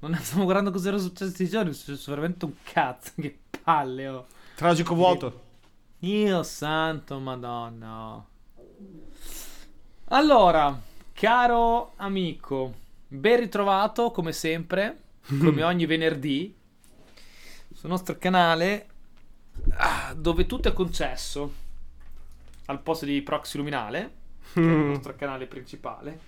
Non stiamo guardando cosa era successo questi giorni. È successo veramente un cazzo. Che palle, oh. Tragico vuoto. Dio santo, madonna. Allora, caro amico, ben ritrovato come sempre, come ogni venerdì, sul nostro canale ah, dove tutto è concesso al posto di Proxy Luminale, che è il nostro canale principale,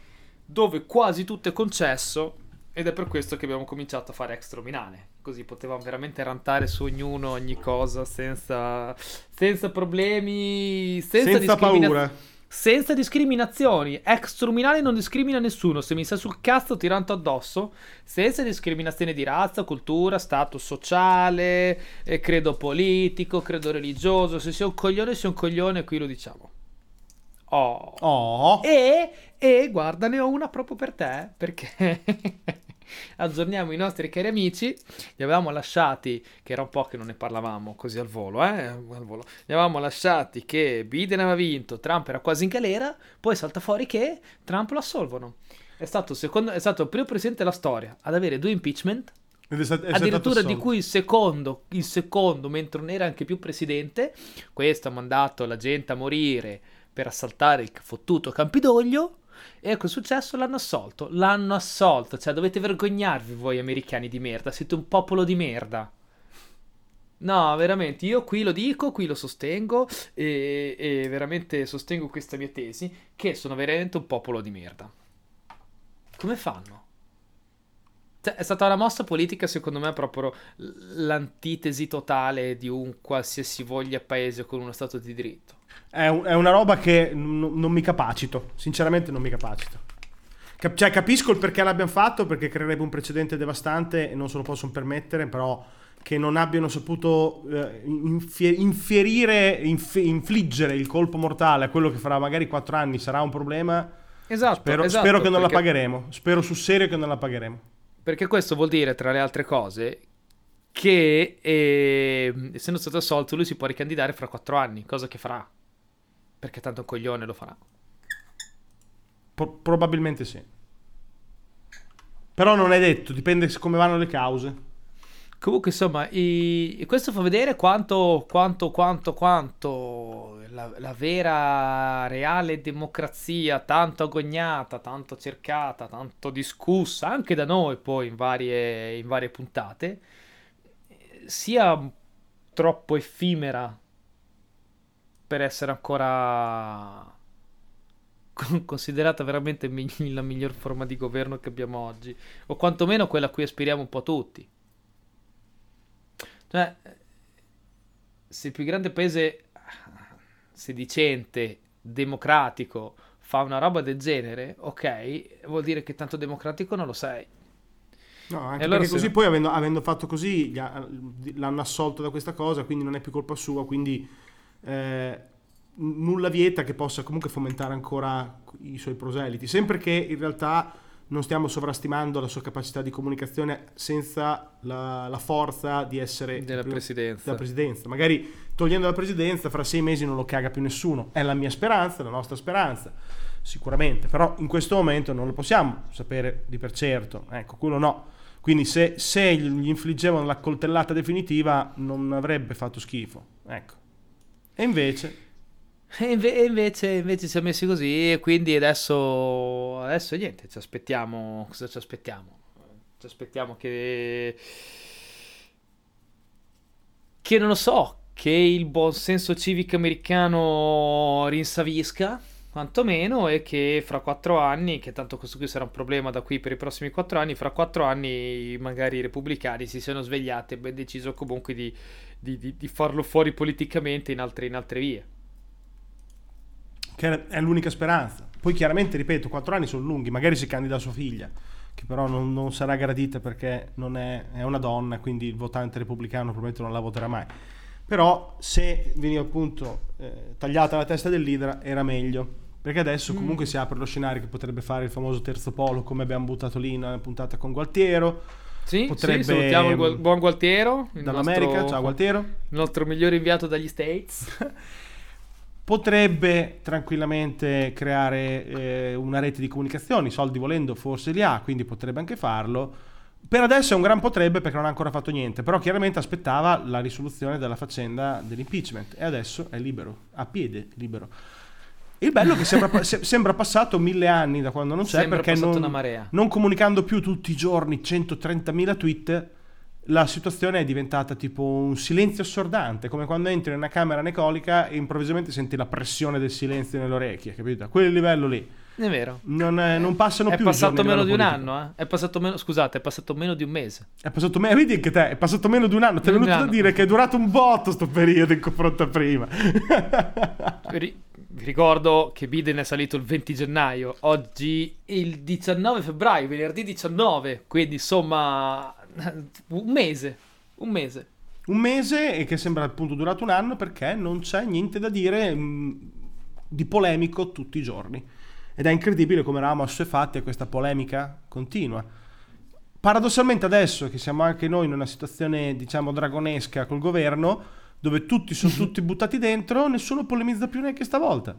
dove quasi tutto è concesso ed è per questo che abbiamo cominciato a fare extra luminale. Così potevamo veramente rantare su ognuno, ogni cosa, senza, senza problemi, senza, Senza discrimina- paura. Senza discriminazioni. Extra luminale non discrimina nessuno. Se mi sta sul cazzo ti ranto addosso. Senza discriminazione di razza, cultura, status sociale, eh, credo politico, credo religioso. Se sei un coglione, sei un coglione, qui lo diciamo. Oh. Oh. E, e guarda, ne ho una proprio per te, perché aggiorniamo i nostri cari amici. Li avevamo lasciati, che era un po' che non ne parlavamo così al volo, eh? Al volo. Li avevamo lasciati che Biden aveva vinto, Trump era quasi in galera, poi salta fuori che Trump lo assolvono. È stato, il secondo, è stato il primo presidente della storia ad avere due impeachment stato addirittura di cui il secondo, il secondo, mentre non era anche più presidente, questo ha mandato la gente a morire per assaltare il fottuto Campidoglio. E ecco, è successo, l'hanno assolto. L'hanno assolto. Cioè, dovete vergognarvi voi americani di merda. Siete un popolo di merda. No, veramente, io qui lo dico, qui lo sostengo e, e veramente sostengo questa mia tesi, che sono veramente un popolo di merda. Come fanno? Cioè, è stata una mossa politica, secondo me, proprio l'antitesi totale di un qualsiasi voglia paese con uno stato di diritto. È, un- è una roba che n- non mi capacito. Sinceramente, non mi capacito. Cap- cioè, capisco il perché l'abbiamo fatto, perché creerebbe un precedente devastante e non se lo possono permettere, però che non abbiano saputo eh, infie- infierire, inf- infliggere il colpo mortale a quello che farà magari 4 anni sarà un problema. Esatto, Spero, esatto, spero che non perché- la pagheremo. Spero sul serio che non la pagheremo. Perché questo vuol dire, tra le altre cose, che eh, essendo stato assolto lui si può ricandidare fra quattro anni, cosa che farà. Perché tanto un coglione lo farà. Pro- probabilmente sì. Però non è detto, dipende come vanno le cause. Comunque, insomma, i- questo fa vedere quanto, quanto, quanto, quanto la, la vera, reale democrazia, tanto agognata, tanto cercata, tanto discussa, anche da noi poi in varie, in varie puntate, sia troppo effimera per essere ancora con- considerata veramente la miglior forma di governo che abbiamo oggi, o quantomeno quella a cui aspiriamo un po' tutti. Cioè, se il più grande paese sedicente, democratico, fa una roba del genere, ok, vuol dire che tanto democratico non lo sei. No, anche allora perché così no- poi avendo, avendo fatto così l'hanno assolto da questa cosa, quindi non è più colpa sua, quindi eh, nulla vieta che possa comunque fomentare ancora i suoi proseliti, sempre che in realtà non stiamo sovrastimando la sua capacità di comunicazione senza la, la forza di essere Della primo- presidenza. della presidenza. Magari togliendo la presidenza, fra sei mesi non lo caga più nessuno. È la mia speranza, la nostra speranza, sicuramente. Però in questo momento non lo possiamo sapere di per certo. Ecco, quello no. Quindi se, se gli infliggevano la coltellata definitiva non avrebbe fatto schifo. Ecco. E invece... E inve- e invece, invece si è messi così e quindi adesso, adesso niente, ci aspettiamo, cosa ci aspettiamo? Ci aspettiamo che, che non lo so, che il buon senso civico americano rinsavisca, quantomeno, e che fra quattro anni, che tanto questo qui sarà un problema da qui per i prossimi quattro anni, fra quattro anni magari i repubblicani si siano svegliati e ben deciso comunque di, di- di- di farlo fuori politicamente in altre, in altre vie. Che è l'unica speranza. Poi chiaramente, ripeto, quattro anni sono lunghi, magari si candida sua figlia, che però non, non sarà gradita perché non è, è una donna, quindi il votante repubblicano probabilmente non la voterà mai. Però se veniva appunto eh, tagliata la testa del leader era meglio. Perché adesso comunque si apre lo scenario che potrebbe fare il famoso terzo polo, come abbiamo buttato lì nella puntata con Gualtiero, Sì, Potrebbe- sì, salutiamo Gual- buon Gualtiero, dall'America. nostro, Ciao Gualtiero. il nostro migliore inviato dagli States. Potrebbe tranquillamente creare eh, una rete di comunicazioni, soldi volendo forse li ha, quindi potrebbe anche farlo. Per adesso è un gran potrebbe perché non ha ancora fatto niente, però chiaramente aspettava la risoluzione della faccenda dell'impeachment e adesso è libero, a piede libero. Il bello è che sembra, se- sembra passato mille anni da quando non c'è Sembra perché non, non comunicando più tutti i giorni 130.000 tweet, la situazione è diventata tipo un silenzio assordante, come quando entri in una camera necolica e improvvisamente senti la pressione del silenzio nelle orecchie, capito? A quel livello lì. È vero. Non, eh, non passano È più i passato meno di un politica. anno, eh? È passato meno, scusate, è passato meno di un mese. È passato meno, vedi anche te, è passato meno di un anno. Ti è venuto da dire che è durato un botto sto periodo in confronto a prima. Ri- vi ricordo che Biden è salito il 20 gennaio, oggi il 19 febbraio, venerdì 19, quindi insomma un mese, un mese. un mese e che sembra appunto durato un anno perché non c'è niente da dire mh, di polemico tutti i giorni. Ed è incredibile come eravamo assuefatti a questa polemica continua. Paradossalmente adesso che siamo anche noi in una situazione diciamo dragonesca col governo, dove tutti sono tutti buttati dentro, nessuno polemizza più neanche stavolta.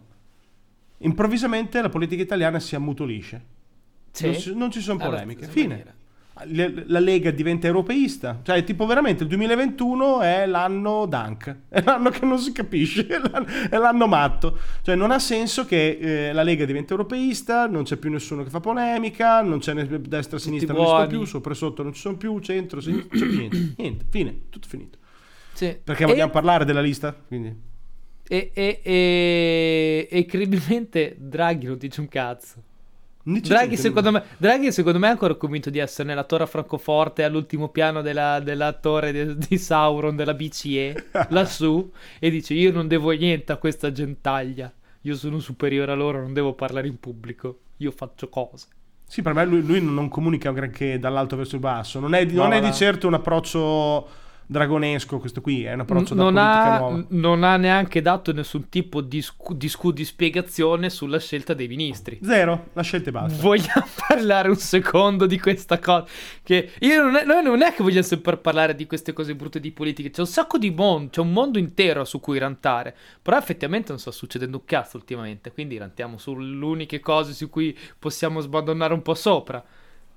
Improvvisamente la politica italiana si ammutolisce. Sì. Non, ci- non ci sono polemiche. Fine. maniera. La Lega diventa europeista, cioè tipo veramente il 2021 è l'anno Dunk, è l'anno che non si capisce, è l'anno, è l'anno matto, cioè non ha senso che eh, la Lega diventa europeista, non c'è più nessuno che fa polemica, non c'è destra, sinistra, non ci sono più, sopra e sotto non ci sono più, centro, sinistra, c'è più niente, niente, fine, tutto finito. Sì. Perché E- vogliamo parlare della lista? Quindi. E, e, e, e incredibilmente Draghi non dice un cazzo. Draghi secondo, me, Draghi secondo me è ancora convinto di essere nella torre a Francoforte all'ultimo piano della, della torre di, di Sauron della BCE lassù e dice io non devo niente a questa gentaglia io sono superiore a loro non devo parlare in pubblico io faccio cose Sì, per me lui, lui non comunica granché dall'alto verso il basso. Non è, No, non è no. di certo un approccio dragonesco questo qui, è un approccio da non, politica ha, nuova. non ha neanche dato nessun tipo di, scu- di, scu- di spiegazione sulla scelta dei ministri Zero, la scelta e basta. Vogliamo parlare un secondo di questa cosa? Che io non è, noi non è che vogliamo sempre parlare di queste cose brutte di politica. C'è un sacco di mondo, c'è un mondo intero su cui rantare. Però effettivamente non sta succedendo un cazzo ultimamente. Quindi rantiamo sulle uniche cose su cui possiamo sbandonare un po' sopra.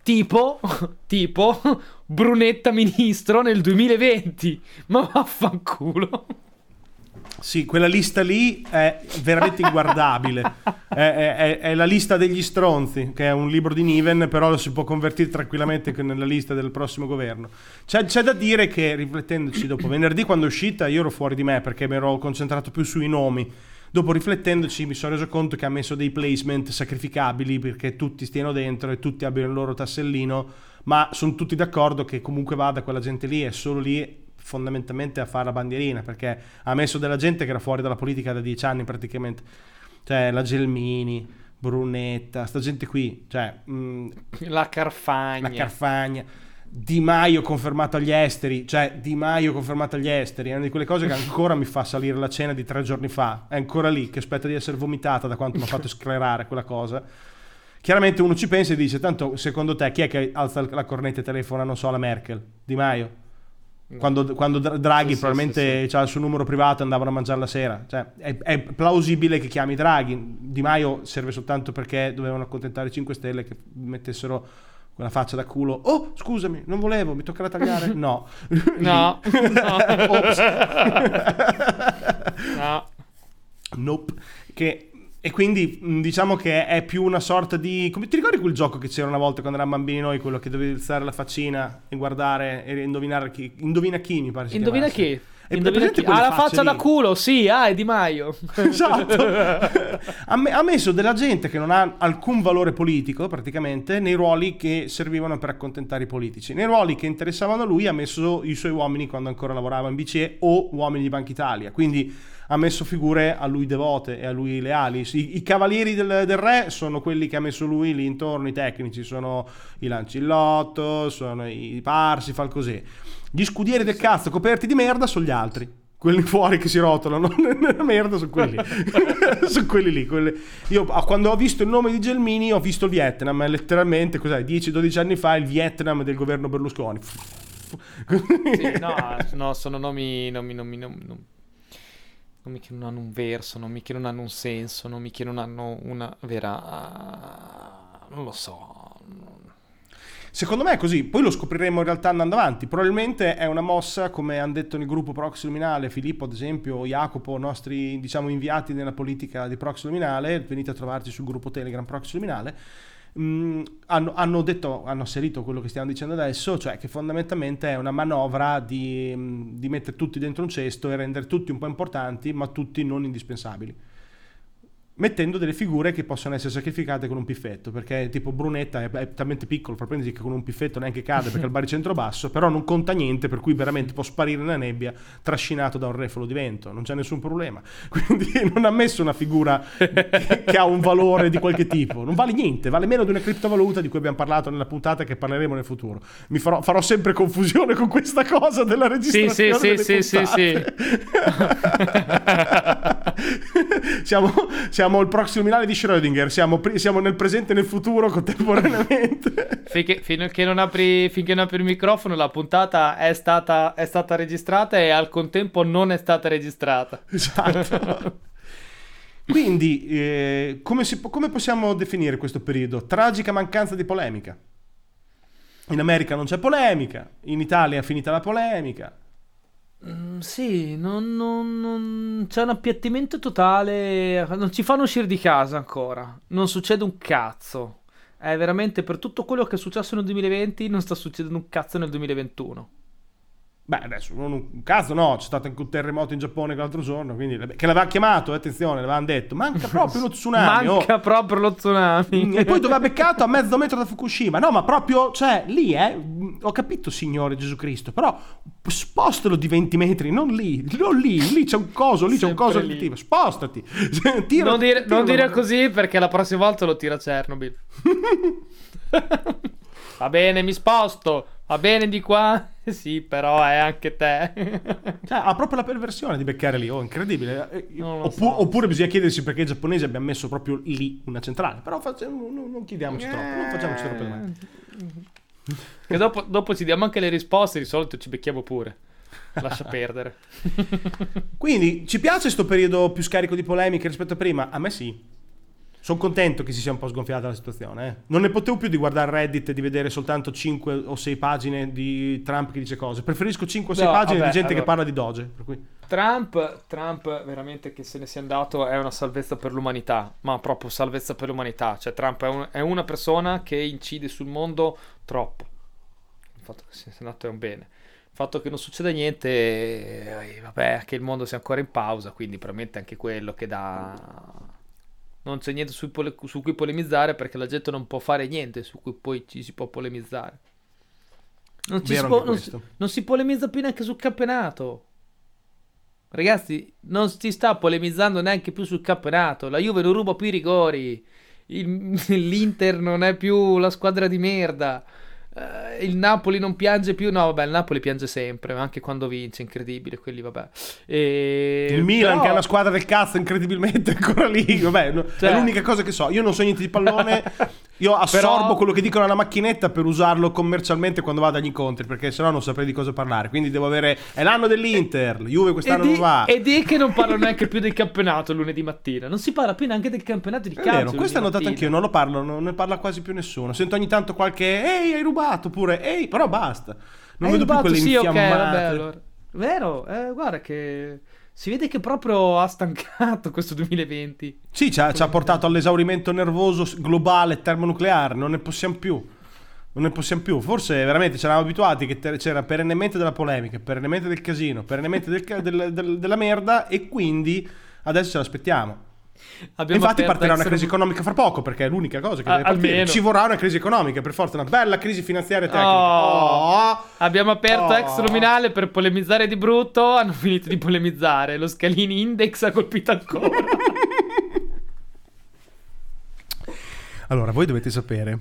Tipo, tipo, Brunetta ministro nel 2020. Ma vaffanculo. Sì, quella lista lì è veramente inguardabile. è, è- è- la lista degli stronzi, che è un libro di Niven, però lo si può convertire tranquillamente nella lista del prossimo governo. C'è, c'è da dire che, riflettendoci dopo venerdì, quando è uscita, io ero fuori di me perché mi ero concentrato più sui nomi. Dopo riflettendoci mi sono reso conto che ha messo dei placement sacrificabili perché tutti stiano dentro e tutti abbiano il loro tassellino, ma sono tutti d'accordo che comunque vada quella gente lì, è solo lì fondamentalmente a fare la bandierina perché ha messo della gente che era fuori dalla politica da dieci anni praticamente, cioè la Gelmini, Brunetta, sta gente qui, cioè mh, La Carfagna. la Carfagna. Di Maio confermato agli esteri, cioè Di Maio confermato agli esteri, è una di quelle cose che ancora mi fa salire la cena di tre giorni fa, è ancora lì che aspetta di essere vomitata da quanto mi ha fatto sclerare quella cosa. Chiaramente uno ci pensa e dice, tanto secondo te chi è che alza la cornetta e telefona, non so, la Merkel? Di Maio? Quando, quando Dra- Draghi Sì, sì, probabilmente sì, ha il suo numero privato e andavano a mangiare la sera. Cioè, è, è plausibile che chiami Draghi. Di Maio serve soltanto perché dovevano accontentare i 5 Stelle che mettessero quella faccia da culo. Oh, scusami, non volevo, mi toccherà tagliare? No. No. Ops. No. Nope. Che- e quindi diciamo che è più una sorta di... Come, ti ricordi quel gioco che c'era una volta quando eravamo bambini noi, quello che dovevi alzare la faccina e guardare e indovinare chi... Indovina chi mi pare Indovina chiamasse. chi? Indovina Ha la faccia da culo, sì, ah, è Di Maio. Esatto. ha, me- ha messo della gente che non ha alcun valore politico praticamente nei ruoli che servivano per accontentare i politici. Nei ruoli che interessavano a lui ha messo i suoi uomini quando ancora lavorava in BCE o uomini di Banca Italia. Quindi ha messo figure a lui devote e a lui leali. I, i cavalieri del, del re sono quelli che ha messo lui lì intorno, i tecnici, sono i Lancillotto, sono i Parsifal, così. Gli scudieri del cazzo coperti di merda sono gli altri. Quelli fuori che si rotolano nella merda sono quelli. sono quelli lì. quelli- Io ah, quando ho visto il nome di Gelmini ho visto il Vietnam, eh, letteralmente, cos'è, 10-12 anni fa il Vietnam del governo Berlusconi. Sì, no, no, sono nomi, nomi, nomi, nomi, nomi, che non hanno un verso, nomi che non hanno un senso, nomi che non hanno una vera... Non lo so. Secondo me è così, poi lo scopriremo in realtà andando avanti. Probabilmente è una mossa, come hanno detto nel gruppo Prox Luminale, Filippo ad esempio, Jacopo, nostri diciamo inviati nella politica di Prox Luminale, venite a trovarci sul gruppo Telegram Prox Luminale. Mm, hanno, hanno, detto, hanno asserito quello che stiamo dicendo adesso, cioè che fondamentalmente è una manovra di, mm, di mettere tutti dentro un cesto e rendere tutti un po' importanti, ma tutti non indispensabili mettendo delle figure che possono essere sacrificate con un piffetto perché tipo Brunetta è, è talmente piccolo probabilmente che con un piffetto neanche cade perché il baricentro basso però non conta niente per cui veramente può sparire nella nebbia trascinato da un refolo di vento non c'è nessun problema. Quindi non ha messo una figura che, che ha un valore di qualche tipo non vale niente vale meno di una criptovaluta di cui abbiamo parlato nella puntata che parleremo nel futuro. Mi farò, farò sempre confusione con questa cosa della registrazione sì sì sì sì, sì, sì. siamo, siamo il prossimo luminale di Schrödinger, siamo, siamo, nel presente e nel futuro contemporaneamente. finché, finché, non apri, finché non apri il microfono, la puntata è stata, è stata registrata e al contempo non è stata registrata. Esatto. Quindi, eh, come, si, come possiamo definire questo periodo? Tragica mancanza di polemica. In America non c'è polemica, in Italia è finita la polemica. Mm, sì, non, non, non, c'è un appiattimento totale. Non ci fanno uscire di casa ancora. Non succede un cazzo. È veramente per tutto quello che è successo nel 2020, non sta succedendo un cazzo nel 2021. Beh, adesso non un caso no, c'è stato anche un terremoto in Giappone l'altro giorno, quindi, che l'aveva chiamato, attenzione, l'avevano detto, manca proprio lo tsunami. manca oh. proprio lo tsunami. E poi dove ha beccato a mezzo metro da Fukushima. No, ma proprio, cioè, lì, eh, ho capito, Signore Gesù Cristo, però spostalo di 20 metri, non lì, non lì, lì c'è un coso, lì Sempre c'è un coso lì. spostati. tira, non dire, non dire così perché la prossima volta lo tira Chernobyl. Va bene, mi sposto. Va bene di qua? Sì, però è anche te. cioè, ha proprio la perversione di beccare lì, oh, incredibile. Eh, Oppu- so. Oppure bisogna chiedersi perché i giapponesi abbiamo messo proprio lì una centrale. Però facciamo, non, non chiediamoci eh... troppo, non facciamoci troppe domande. Che dopo, dopo ci diamo anche le risposte, di solito ci becchiamo pure. Lascia perdere. Quindi, ci piace questo periodo più scarico di polemiche rispetto a prima? A me sì. Sono contento che si sia un po' sgonfiata la situazione. Eh. Non ne potevo più di guardare Reddit e di vedere soltanto 5 o 6 pagine di Trump che dice cose. Preferisco 5 o 6 no, pagine vabbè, di gente allora, che parla di Doge. Cui... Trump, Trump, veramente che se ne sia andato è una salvezza per l'umanità, ma proprio salvezza per l'umanità. Cioè, Trump è, un, è una persona che incide sul mondo troppo. Il fatto che sia andato è un bene. Il fatto che non succeda niente, eh, vabbè, che il mondo sia ancora in pausa, quindi probabilmente anche quello che dà non c'è niente su, pole- su, cui polemizzare perché la gente non può fare niente su cui poi ci si può polemizzare. Non, si, può, non, si, non si, polemizza più neanche sul campionato. Ragazzi, non si sta polemizzando neanche più sul campionato. La Juve non ruba più i rigori. Il, l'Inter non è più la squadra di merda. Uh, il Napoli non piange più. No, vabbè, il Napoli piange sempre, anche quando vince, incredibile. Quelli, vabbè. E... Il Milan, Però... che è una squadra del cazzo, incredibilmente ancora lì. Vabbè, cioè... è l'unica cosa che so. Io non so niente di pallone. Io assorbo Però... quello che dicono alla macchinetta per usarlo commercialmente quando vado agli incontri, perché sennò non saprei di cosa parlare. Quindi devo avere. È l'anno dell'Inter. Juve quest'anno di, non va. E di che non parlo neanche più del campionato lunedì mattina. Non si parla più neanche del campionato di calcio. È vero, questo è notato anch'io. Non lo parlo, non ne parla quasi più nessuno. Sento ogni tanto qualche. Ehi, hai rubato pure. Ehi, però basta. Non hai vedo rubato, più quelle sì, infiammate. Okay, vabbè, allora. Vero, eh, guarda che. Si vede che proprio ha stancato questo 2020. Sì, ci ha, ci ha portato all'esaurimento nervoso globale termonucleare, non ne possiamo più. Non ne possiamo più. Forse veramente ci eravamo abituati che c'era perennemente della polemica, perennemente del casino, perennemente del, del, del, della merda e quindi adesso ce l'aspettiamo. Abbiamo Infatti partirà una crisi economica fra poco perché è l'unica cosa che deve partire. Almeno. Ci vorrà una crisi economica, per forza una bella crisi finanziaria tecnica. Oh, oh, abbiamo aperto oh. ex luminale per polemizzare di brutto, hanno finito di polemizzare. Lo Scalini Index ha colpito ancora. allora, voi dovete sapere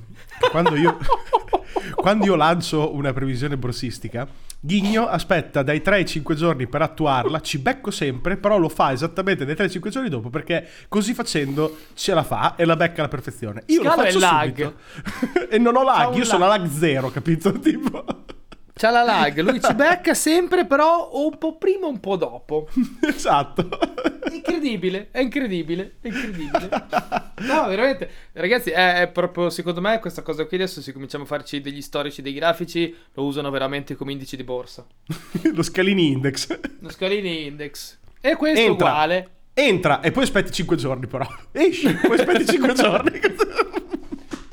quando io, quando io lancio una previsione borsistica Ghigno aspetta dai 3 ai 5 giorni per attuarla, ci becco sempre, però lo fa esattamente dai 3 ai 5 giorni dopo perché così facendo ce la fa e la becca alla perfezione. Io Scala lo faccio subito e non ho lag, io lag. sono a lag zero, capito? Tipo C'ha la lag, lui ci becca sempre, però un po' prima, un po' dopo. esatto. Incredibile, è incredibile, è incredibile. No, veramente, ragazzi, è, è proprio, secondo me, questa cosa qui adesso, se cominciamo a farci degli storici, dei grafici, lo usano veramente come indice di borsa. Lo scalini index. Lo scalini index. E questo è uguale. Entra e poi aspetti 5 giorni però. Esci, poi aspetti 5 giorni.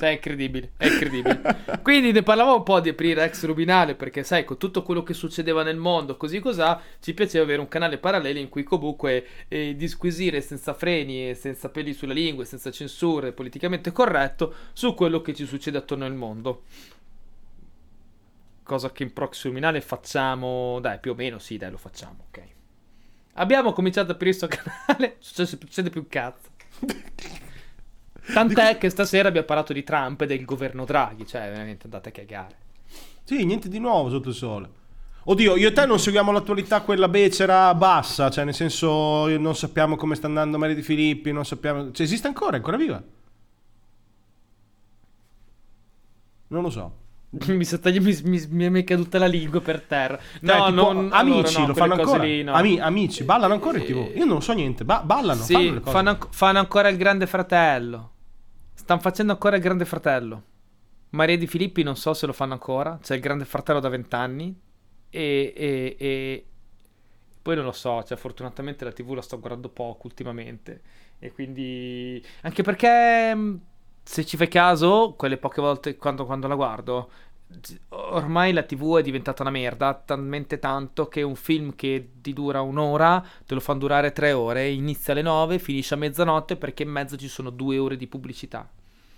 È incredibile, è incredibile. Quindi ne parlavamo un po' di aprire ex Rubinale perché, sai, con tutto quello che succedeva nel mondo, così cos'ha, ci piaceva avere un canale parallelo in cui comunque eh, disquisire senza freni e senza peli sulla lingua, e senza censure, politicamente corretto su quello che ci succede attorno al mondo. Cosa che in Proxy Luminale facciamo, dai, più o meno, sì, dai, lo facciamo, ok. Abbiamo cominciato a aprire questo canale, succede, succede più cazzo. Tant'è che stasera abbiamo parlato di Trump e del governo Draghi, cioè veramente andate a cagare. Sì, niente di nuovo sotto il sole. Oddio, io e te non seguiamo l'attualità quella becera bassa, cioè nel senso non sappiamo come sta andando Maria Di Filippi, non sappiamo... Cioè esiste ancora, è ancora viva? Non lo so. mi, sta tagli- mi, mi- mi è caduta la lingua per terra. Dai, No, tipo, non, amici allora, no, lo fanno ancora. lì, no. Ami- amici, ballano ancora in tv. Io non so niente, ba- ballano, fanno Sì, fanno, anc- fanno ancora il Grande Fratello. Stanno facendo ancora il Grande Fratello. Maria Di Filippi non so se lo fanno ancora. C'è il Grande Fratello da vent'anni. E, e, e poi non lo so. Cioè, fortunatamente la TV la sto guardando poco ultimamente. E quindi. Anche perché. mh, Se ci fai caso, quelle poche volte quando, quando la guardo. Ormai la TV è diventata una merda, talmente tanto che un film che ti dura un'ora te lo fanno durare tre ore, inizia alle nove, finisce a mezzanotte perché in mezzo ci sono due ore di pubblicità.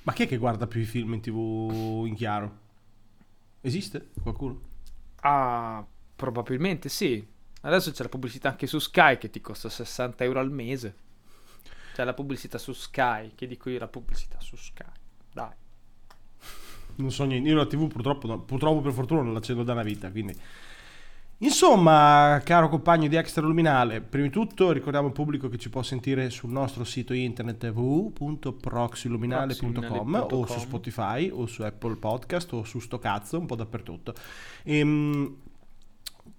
Ma chi è che guarda più i film in tv in chiaro? Esiste qualcuno? Ah, probabilmente sì. Adesso c'è la pubblicità anche su Sky che ti costa 60 euro al mese. C'è la pubblicità su Sky, che dico io la pubblicità su Sky. Dai. Non so niente. Io la TV purtroppo, purtroppo per fortuna non l'accendo da una vita, quindi... Insomma, caro compagno di Extra Luminale, prima di tutto ricordiamo al pubblico che ci può sentire sul nostro sito internet www.proxyluminale.com proxyluminale.com. o su Spotify o su Apple Podcast o su sto cazzo, un po' dappertutto. Ehm,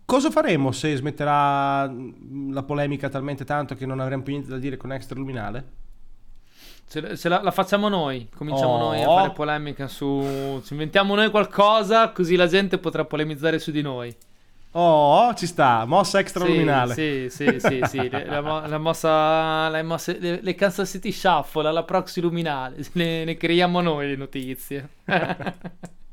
cosa faremo se smetterà la polemica talmente tanto che non avremo più niente da dire con Extra Luminale? Se, se la, la facciamo noi, cominciamo Oh. noi a fare polemica su... Ci inventiamo noi qualcosa, così la gente potrà polemizzare su di noi. Oh, ci sta, mossa extra Sì, luminale. Sì, sì, sì, sì. La, mo- la mossa, le, mosse- le, le Kansas City Shuffle alla proxy luminale. Le, ne creiamo noi le notizie.